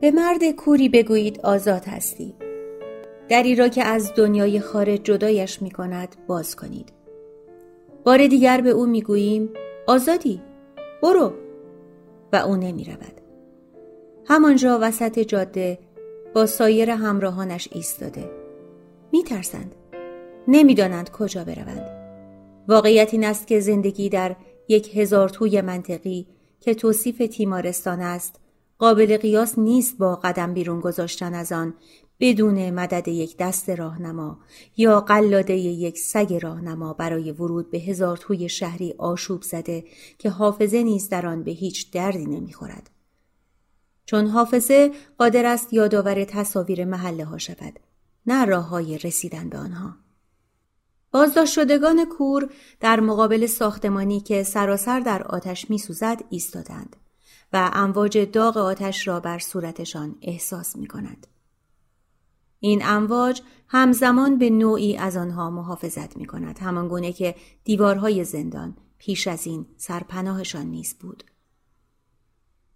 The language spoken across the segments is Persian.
به مرد کوری بگویید آزاد هستی. دری را که از دنیای خارج جدایش می کند باز کنید. بار دیگر به او می گوییم آزادی برو. و او نمی رود. همانجا وسط جاده با سایر همراهانش ایستاده. می ترسند. نمی‌دانند کجا بروند. واقعیت این است که زندگی در یک هزار توی منطقی که توصیف تیمارستان است قابل قیاس نیست با قدم بیرون گذاشتن از آن بدون مدد یک دست راهنما یا قلاده یک سگ راهنما برای ورود به هزار توی شهری آشوب زده که حافظه نیز در آن به هیچ دردی نمی‌خورد. چون حافظه قادر است یادآور تصاویر محله ها شود نه راه های رسیدن به آنها. بازداشت شدگان کور در مقابل ساختمانی که سراسر در آتش میسوزد ایستادند. و امواج داغ آتش را بر صورتشان احساس می کند. این امواج همزمان به نوعی از آنها محافظت می کند همان گونه که دیوارهای زندان پیش از این سرپناهشان نیست بود.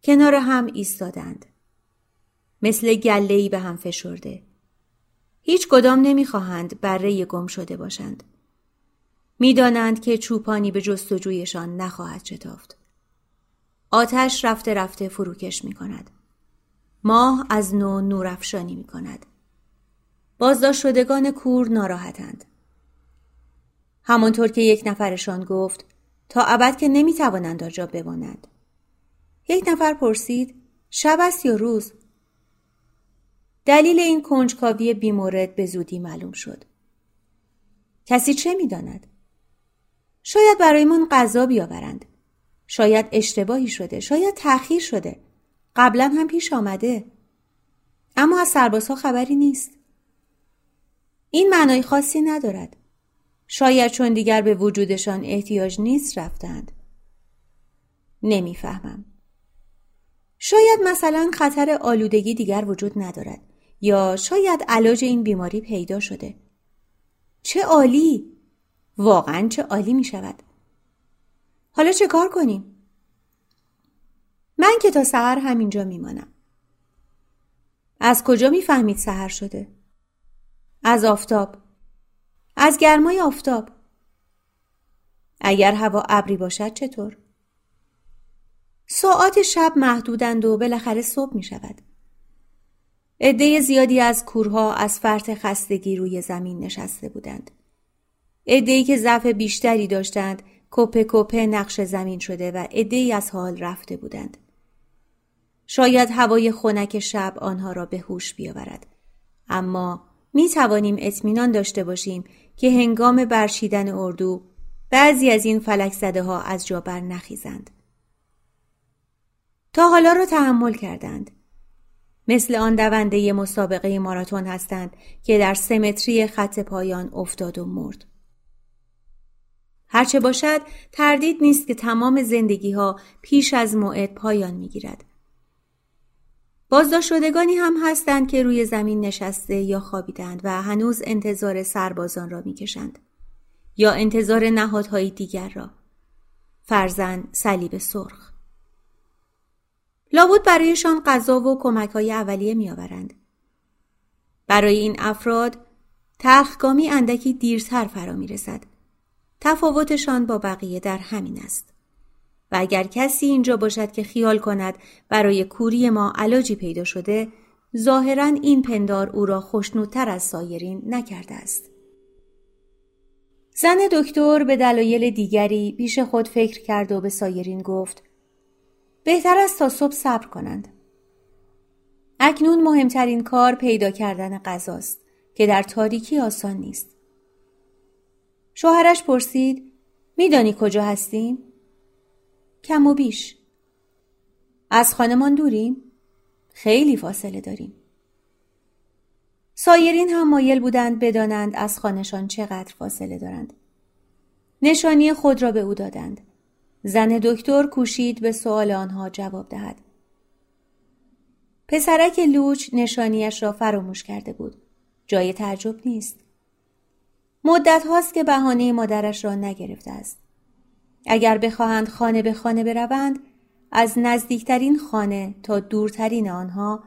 کنار هم ایستادند. مثل گلهی به هم فشرده. هیچ کدام نمی‌خواهند بره گم شده باشند. می‌دانند که چوپانی به جستجویشان نخواهد شتافت. آتش رفته رفته فروکش می کند. ماه از نو نورافشانی می کند. بازداشت شدگان کور ناراحتند. همانطور که یک نفرشان گفت تا ابد که نمی توانند آنجا بمانند. یک نفر پرسید شب است یا روز؟ دلیل این کنجکاوی بیمورد به زودی معلوم شد. کسی چه می‌داند؟ شاید برایمان غذا بیاورند. شاید اشتباهی شده شاید تأخیر شده. قبلا هم پیش آمده. اما از سربازها خبری نیست. این معنای خاصی ندارد. شاید چون دیگر به وجودشان احتیاج نیست رفتند. نمی‌فهمم. شاید مثلا خطر آلودگی دیگر وجود ندارد. یا شاید علاج این بیماری پیدا شده. چه عالی؟ واقعا چه عالی می شود حالا چه کار کنیم؟ من که تا سهر همینجا میمانم. از کجا می‌فهمید سهر شده؟ از آفتاب. از گرمای آفتاب. اگر هوا ابری باشد چطور؟ ساعات شب محدودند و بالاخره صبح می شود. عده زیادی از کورها از فرط خستگی روی زمین نشسته بودند. عدهای که ضعف بیشتری داشتند کپه کپه نقش زمین شده و عدهای از حال رفته بودند. شاید هوای خنک شب آنها را به هوش بیاورد. اما می توانیم اطمینان داشته باشیم که هنگام برشیدن اردو بعضی از این فلک زده ها از جا بر نخیزند. تا حالا را تحمل کردند. مثل آن دونده مسابقه ماراتون هستند که در سمتری خط پایان افتاد و مرد. هرچه باشد تردید نیست که تمام زندگی ها پیش از موعد پایان می گیرد. بازداشت شدگانی هم هستند که روی زمین نشسته یا خوابیدند و هنوز انتظار سربازان را می‌کشند یا انتظار نهادهای دیگر را. فرزن صلیب سرخ. لابد برایشان غذا و کمک های اولیه میآورند. برای این افراد تلخگامی اندکی دیرتر فرا می رسد تفاوتشان با بقیه در همین است. و اگر کسی اینجا باشد که خیال کند برای کوری ما علاجی پیدا شده ظاهرا این پندار او را خوشنودتر از سایرین نکرده است. زن دکتر به دلایل دیگری پیش خود فکر کرد و به سایرین گفت بهتر است تا صبح صبر کنند. اکنون مهمترین کار پیدا کردن غذاست که در تاریکی آسان نیست. شوهرش پرسید میدانی کجا هستیم؟ کم و بیش. از خانمان دوریم؟ خیلی فاصله داریم. سایرین هم مایل بودند بدانند از خانشان چقدر فاصله دارند. نشانی خود را به او دادند. زن دکتر کوشید به سؤال آنها جواب دهد. پسرک لوچ نشانیش را فراموش کرده بود. جای تعجب نیست. مدت هاست که بهانه مادرش را نگرفته است. اگر بخواهند خانه به خانه بروند از نزدیکترین خانه تا دورترین آنها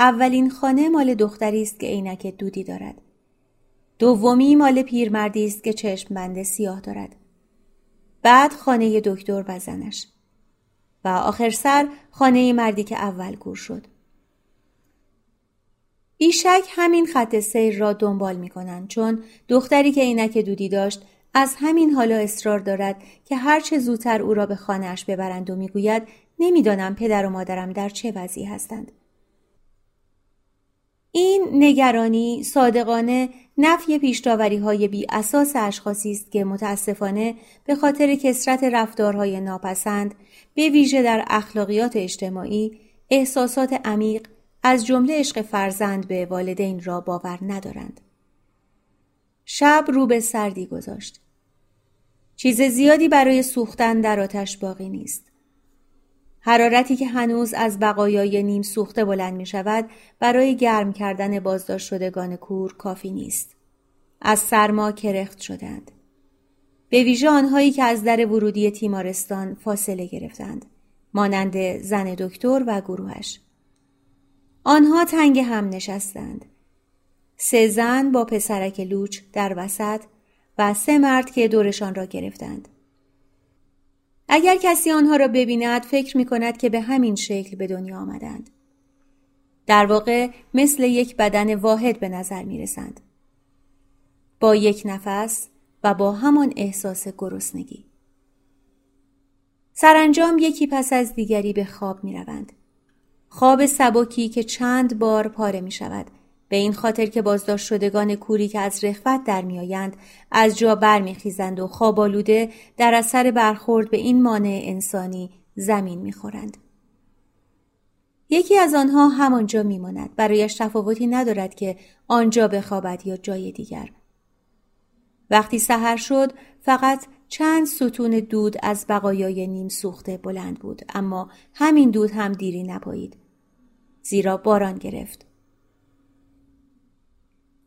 اولین خانه مال دختری است که عینک دودی دارد. دومی مال پیرمردی است که چشم بند سیاه دارد. بعد خانه دکتر و زنش. و آخر سر خانه مردی که اول گور شد. بیشک همین خط سیر را دنبال می کنند چون دختری که عینک دودی داشت از همین حالا اصرار دارد که هرچه زودتر او را به خانهاش ببرند و می‌گوید نمی‌دانم پدر و مادرم در چه وضعی هستند. این نگرانی صادقانه نفی پیشتاوری های بی اساس اشخاصی است که متاسفانه به خاطر کسرت رفتارهای ناپسند به ویژه در اخلاقیات اجتماعی احساسات عمیق از جمله عشق فرزند به والدین را باور ندارند. شب رو به سردی گذاشت. چیز زیادی برای سوختن در آتش باقی نیست. حرارتی که هنوز از بقایای نیم سوخته بلند می شود برای گرم کردن بازداشت شدگان کور کافی نیست. از سرما کرخت شدند. به ویژه آنهایی که از در ورودی تیمارستان فاصله گرفتند. مانند زن دکتر و گروهش. آنها تنگ هم نشستند. سه زن با پسرک لوچ در وسط و سه مرد که دورشان را گرفتند. اگر کسی آنها را ببیند فکر می کند که به همین شکل به دنیا آمدند. در واقع مثل یک بدن واحد به نظر می رسند. با یک نفس و با همان احساس گرسنگی. سرانجام یکی پس از دیگری به خواب می روند. خواب سبکی که چند بار پاره می شود. به این خاطر که بازداشت شدگان کوری که از رخوت در میآیند از جا برمیخیزند و خوابالوده در اثر برخورد به این مانع انسانی زمین می‌خورند. یکی از آنها همانجا میماند برایش تفاوتی ندارد که آنجا بخوابد یا جای دیگر. وقتی سحر شد فقط چند ستون دود از بقایای نیم سوخته بلند بود اما همین دود هم دیری نپایید. زیرا باران گرفت.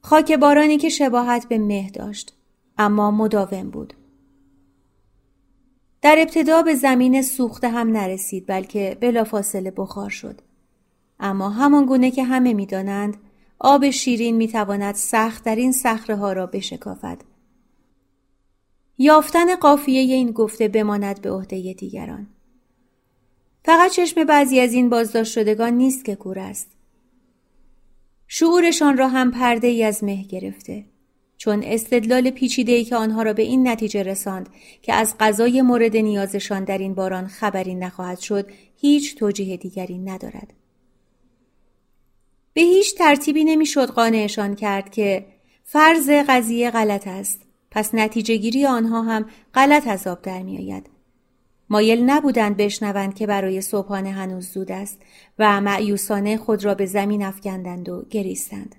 خاک بارانی که شباهت به مه داشت اما مداوم بود. در ابتدا به زمین سوخته هم نرسید بلکه بلافاصله بخار شد. اما همان گونه که همه می‌دانند آب شیرین می‌تواند سخت در این صخره ها را بشکافد. یافتن قافیه این گفته بماند به عهده دیگران. فقط چشم بعضی از این بازداشت شدگان نیست که کور است. شعورشان را هم پرده ای از مه گرفته چون استدلال پیچیده که آنها را به این نتیجه رساند که از غذای مورد نیازشان در این باران خبری نخواهد شد هیچ توجیه دیگری ندارد. به هیچ ترتیبی نمی‌شد قانعشان کرد که فرض قضیه غلط است. پس نتیجه گیری آنها هم غلط از آب در می آید. مایل نبودند بشنوند که برای صبحانه هنوز زود است و معیوسانه خود را به زمین افکندند و گریستند.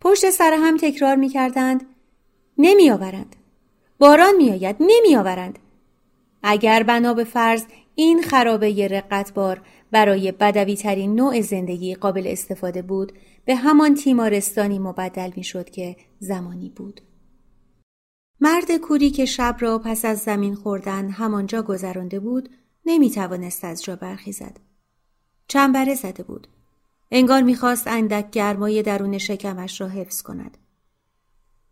پشت سر هم تکرار می کردند نمی آورند. باران می آید نمی آورند. اگر بنا به فرض این خرابه رقتبار برای بدوی ترین نوع زندگی قابل استفاده بود به همان تیمارستانی مبدل می شد که زمانی بود. مرد کوری که شب را پس از زمین خوردن همانجا گذرانده بود نمی توانست از جا برخیزد. چنبره زده بود. انگار می‌خواست اندک گرمای درون شکمش را حفظ کند.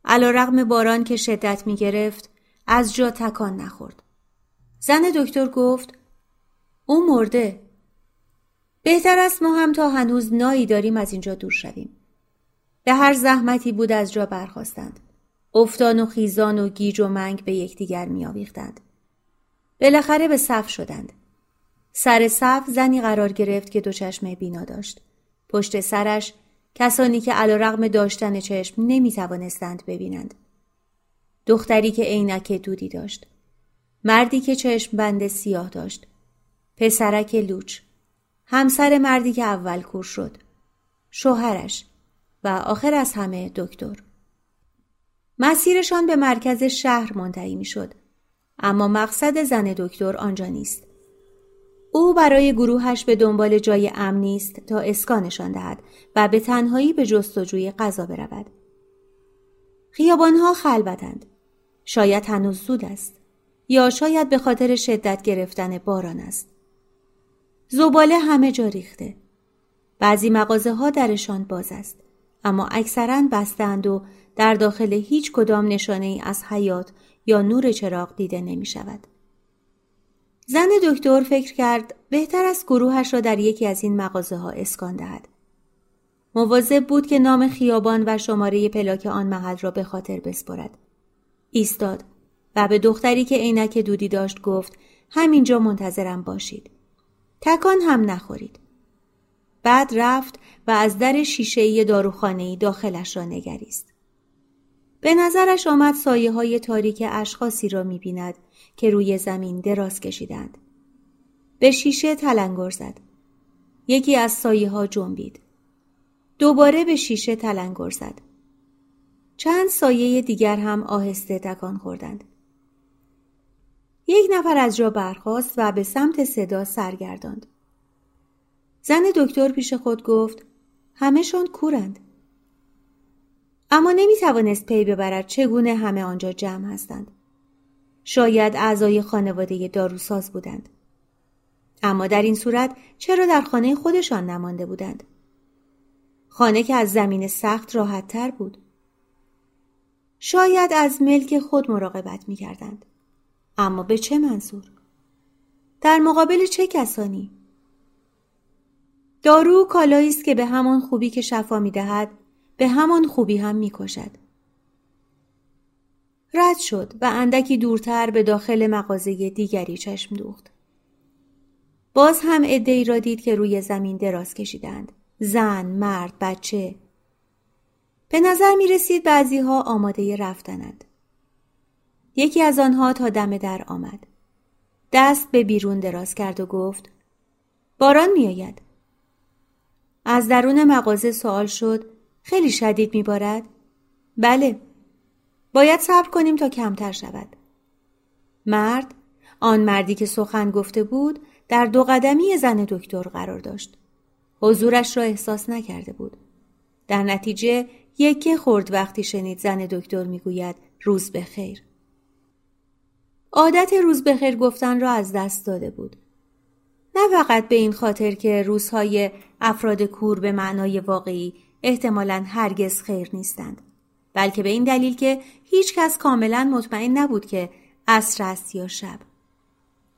علا رغم باران که شدت می گرفت از جا تکان نخورد. زن دکتر گفت او مرده. بهتر است ما هم تا هنوز نایی داریم از اینجا دور شویم. به هر زحمتی بود از جا برخواستند. افتان و خیزان و گیج و منگ به یکدیگر میآویختند بالاخره به صف شدند سر صف زنی قرار گرفت که دو چشم بینا داشت. پشت سرش کسانی که علا رغم داشتن چشم نمی توانستند ببینند. دختری که عینک دودی داشت. مردی که چشم بند سیاه داشت. پسرک لوچ. همسر مردی که اول کور شد. شوهرش و آخر از همه دکتر. مسیرشان به مرکز شهر منتهی می شد. اما مقصد زن دکتر آنجا نیست. او برای گروهش به دنبال جای امنی است تا اسکانشان دهد و به تنهایی به جستجوی غذا برود. خیابانها خلوتند. شاید هنوز زود است. یا شاید به خاطر شدت گرفتن باران است. زباله همه جا ریخته. بعضی مغازه ها درشان باز است. اما اکثرا بستند و در داخل هیچ کدام نشانه ای از حیات یا نور چراغ دیده نمی شود. زن دکتر فکر کرد بهتر از گروهش را در یکی از این مغازه ها اسکان دهد. مواظب بود که نام خیابان و شماره پلاک آن محل را به خاطر بسپرد. ایستاد و به دختری که عینک دودی داشت گفت همینجا منتظرم باشید. تکان هم نخورید. بعد رفت و از در شیشه داروخانه‌ای داخلش را نگریست. به نظرش آمد سایه های تاریک اشخاصی را می بیند که روی زمین دراز کشیدند. به شیشه تلنگر زد. یکی از سایه ها جنبید. دوباره به شیشه تلنگر زد. چند سایه دیگر هم آهسته تکان خوردند. یک نفر از جا برخاست و به سمت صدا سرگرداند. زن دکتر پیش خود گفت همهشان کورند. اما نمی توانست پی ببرد چگونه همه آنجا جمع هستند. شاید اعضای خانواده داروساز بودند. اما در این صورت چرا در خانه خودشان نمانده بودند؟ خانه که از زمین سخت راحت تر بود. شاید از ملک خود مراقبت می کردند. اما به چه منظور؟ در مقابل چه کسانی؟ دارو کالایی است که به همان خوبی که شفا می دهد به همان خوبی هم می کشد. رد شد و اندکی دورتر به داخل مغازه دیگری چشم دوخت. باز هم ای را دید که روی زمین دراز کشیدند. زن، مرد، بچه. به نظر می رسید بعضی ها آماده رفتنند. یکی از آنها تا دم در آمد. دست به بیرون دراز کرد و گفت باران میآید. از درون مغازه سوال شد خیلی شدید میبارد؟ بله. باید صبر کنیم تا کمتر شود. مرد آن مردی که سخن گفته بود در دو قدمی زن دکتر قرار داشت. حضورش را احساس نکرده بود. در نتیجه یکی خورد وقتی شنید زن دکتر می‌گوید روز بخیر. عادت روز بخیر گفتن را از دست داده بود. نه فقط به این خاطر که روزهای افراد کور به معنای واقعی احتمالا هرگز خیر نیستند بلکه به این دلیل که هیچ کس کاملا مطمئن نبود که عصر است یا شب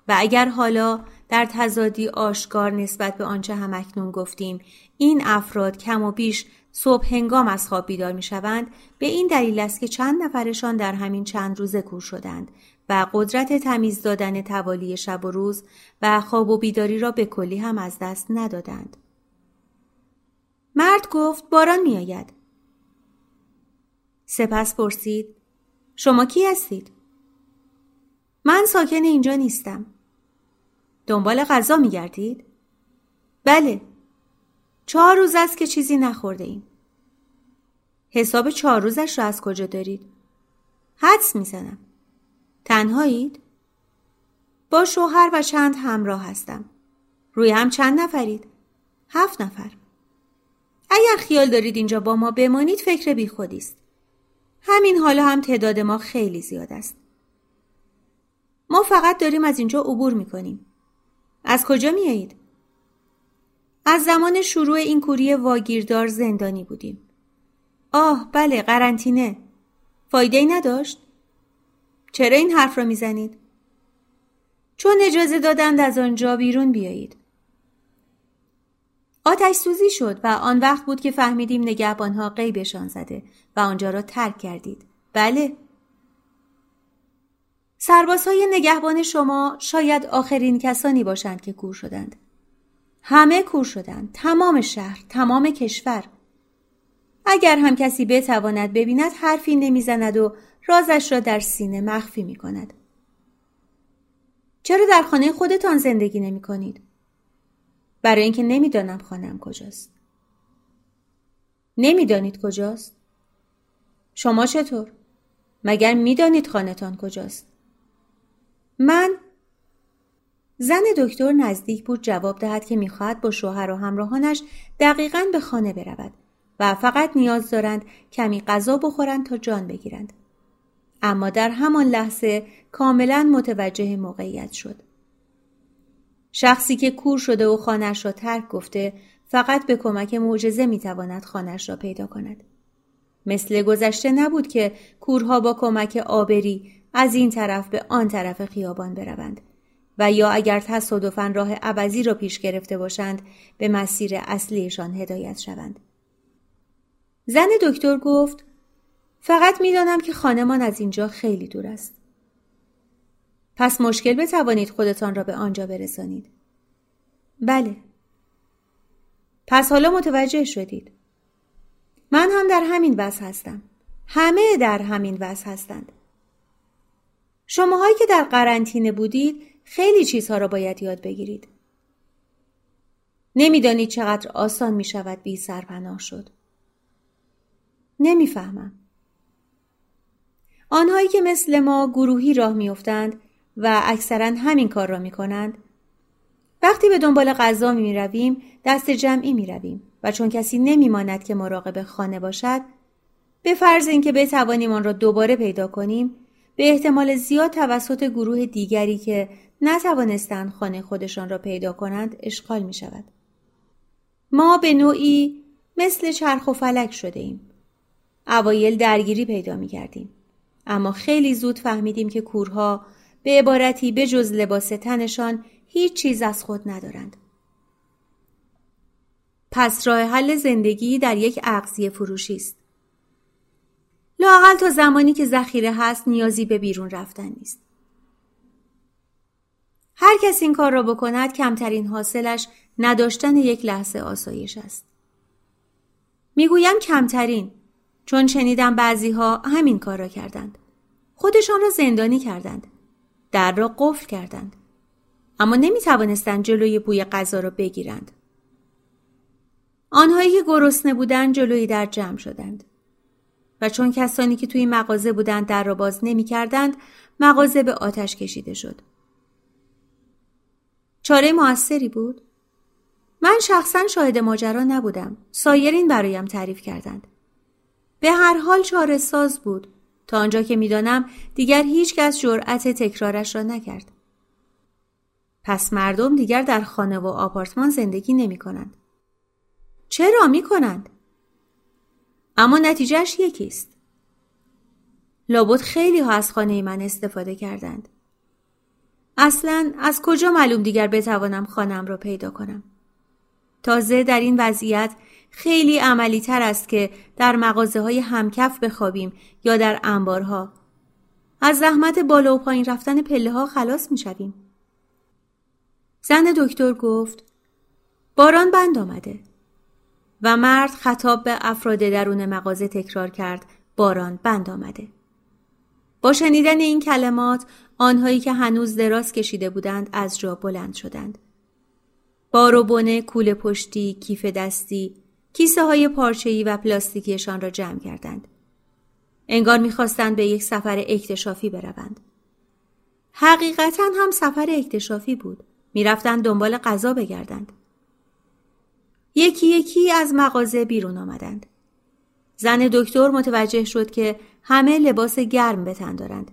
و اگر حالا در تزادی آشکار نسبت به آنچه هم اکنون گفتیم این افراد کم و بیش صبح هنگام از خواب بیدار می شوند به این دلیل است که چند نفرشان در همین چند روزه کور شدند و قدرت تمیز دادن توالی شب و روز و خواب و بیداری را به کلی هم از دست ندادند. مرد گفت باران میآید. سپس پرسید شما کی هستید؟ من ساکن اینجا نیستم. دنبال غذا می گردید؟ بله. چهار روز است که چیزی نخورده ایم. حساب چهار روزش را از کجا دارید؟ حدس می‌زنم. تنهایید؟ با شوهر و چند همراه هستم. روی هم چند نفرید؟ هفت نفر. اگر خیال دارید اینجا با ما بمانید فکر بی است. همین حالا هم تعداد ما خیلی زیاد است. ما فقط داریم از اینجا عبور می‌کنیم. از کجا میایید؟ از زمان شروع این کوری واگیردار زندانی بودیم. آه بله قرنطینه. فایده ای نداشت؟ چرا این حرف را می‌زنید؟ چون اجازه دادند از آنجا بیرون بیایید. آتش سوزی شد و آن وقت بود که فهمیدیم نگهبانها قیبشان زده و آنجا را ترک کردید. بله. سربازهای نگهبان شما شاید آخرین کسانی باشند که کور شدند. همه کور شدند. تمام شهر، تمام کشور. اگر هم کسی بتواند ببیند حرفی نمی‌زند و رازش را در سینه مخفی می کند. چرا در خانه خودتان زندگی نمی کنید؟ برای اینکه نمی‌دانم خانم کجاست. نمی‌دانید کجاست؟ شما چطور؟ مگر می‌دانید خانهتان کجاست؟ من زن دکتر نزدیک بود جواب دهد که می‌خواهد با شوهر و همراهانش دقیقا به خانه برود و فقط نیاز دارند کمی غذا بخورند تا جان بگیرند. اما در همان لحظه کاملا متوجه موقعیت شد. شخصی که کور شده و خانش را ترک گفته فقط به کمک معجزه می‌تواند خانش را پیدا کند. مثل گذشته نبود که کورها با کمک آبری از این طرف به آن طرف خیابان بروند و یا اگر تصادفا راه عوضی را پیش گرفته باشند به مسیر اصلیشان هدایت شوند. زن دکتر گفت فقط می‌دانم که خانمان از اینجا خیلی دور است. پس مشکل بتوانید خودتان را به آنجا برسانید. بله. پس حالا متوجه شدید. من هم در همین وضع هستم. همه در همین وضع هستند. شماهایی که در قرنطینه بودید خیلی چیزها را باید یاد بگیرید. نمی‌دانید چقدر آسان می شود بی سرپناه شد. نمی‌فهمم. آنهایی که مثل ما گروهی راه میافتند و اکثرا همین کار را می کنند وقتی به دنبال غذا می رویم دست جمعی می رویم و چون کسی نمی ماند که مراقب خانه باشد به فرض اینکه بتوانیم آن را دوباره پیدا کنیم به احتمال زیاد توسط گروه دیگری که نتوانستند خانه خودشان را پیدا کنند اشغال می شود. ما به نوعی مثل چرخ و فلک شده ایم. اوایل درگیری پیدا می کردیم. اما خیلی زود فهمیدیم که کورها به عبارتی به جز لباس تنشان هیچ چیز از خود ندارند. پس راه حل زندگی در یک اغذیه فروشی است. لاقل تا زمانی که ذخیره هست نیازی به بیرون رفتن نیست. هر کس این کار را بکند کمترین حاصلش نداشتن یک لحظه آسایش است. می‌گویم کمترین چون شنیدم بعضی ها همین کار را کردند. خودشان را زندانی کردند. در را قفل کردند. اما نمی توانستند جلوی بوی غذا را بگیرند. آنهایی که گرسنه بودند جلوی در جمع شدند. و چون کسانی که توی مغازه بودند در را باز نمی کردند مغازه به آتش کشیده شد. چاره موثری بود؟ من شخصا شاهد ماجرا نبودم. سایرین برایم تعریف کردند. به هر حال چاره ساز بود تا آنجا که می‌دانم دیگر هیچ کس جرأت تکرارش را نکرد. پس مردم دیگر در خانه و آپارتمان زندگی نمی کنند. چرا می کنند؟ اما نتیجهش یکیست. لابد خیلی ها از خانه من استفاده کردند. اصلا از کجا معلوم دیگر بتوانم خانم را پیدا کنم؟ تازه در این وضعیت خیلی عملی تر است که در مغازه های همکف بخوابیم یا در انبارها. از زحمت بالا و پایین رفتن پله ها خلاص می شویم. زن دکتر گفت باران بند آمده و مرد خطاب به افراد درون مغازه تکرار کرد باران بند آمده. با شنیدن این کلمات آنهایی که هنوز دراز کشیده بودند از جا بلند شدند. بار و بنه، کول پشتی، کیف دستی، کیسه های پارچه‌ای و پلاستیکیشان را جمع کردند. انگار می‌خواستند به یک سفر اکتشافی بروند. حقیقتا هم سفر اکتشافی بود. می‌رفتند دنبال غذا بگردند. یکی یکی از مغازه بیرون آمدند. زن دکتر متوجه شد که همه لباس گرم به تن دارند.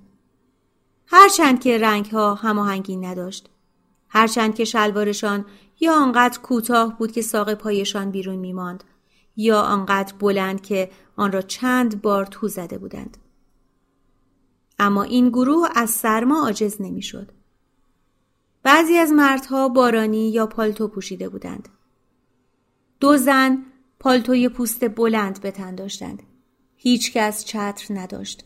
هرچند که رنگ ها هماهنگی نداشت. هرچند که شلوارشان یا آنقدر کوتاه بود که ساق پایشان بیرون میماند یا آنقدر بلند که آن را چند بار تو زده بودند. اما این گروه از سرما عاجز نمی‌شد. بعضی از مردها بارانی یا پالتو پوشیده بودند. دو زن پالتوی پوست بلند به تن داشتند. هیچ کس چتر نداشت.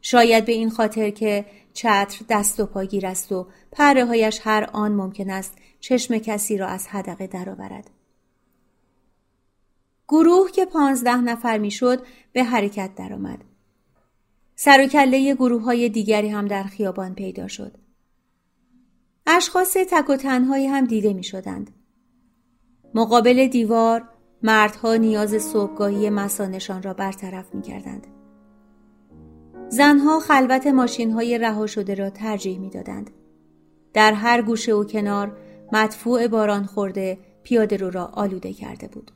شاید به این خاطر که چتر دست و پاگیر است و پره هایش هر آن ممکن است چشم کسی را از حدقه درآورد. گروه که پانزده نفر می‌شد به حرکت درآمد. سر و کله گروه های دیگری هم در خیابان پیدا شد. اشخاص تک و تنهایی هم دیده می شدند. مقابل دیوار مردها نیاز صبحگاهی مسانشان را برطرف می کردند. زنها خلوت ماشین های رها شده را ترجیح می دادند. در هر گوشه و کنار مدفوع باران خورده پیاده رو را آلوده کرده بود.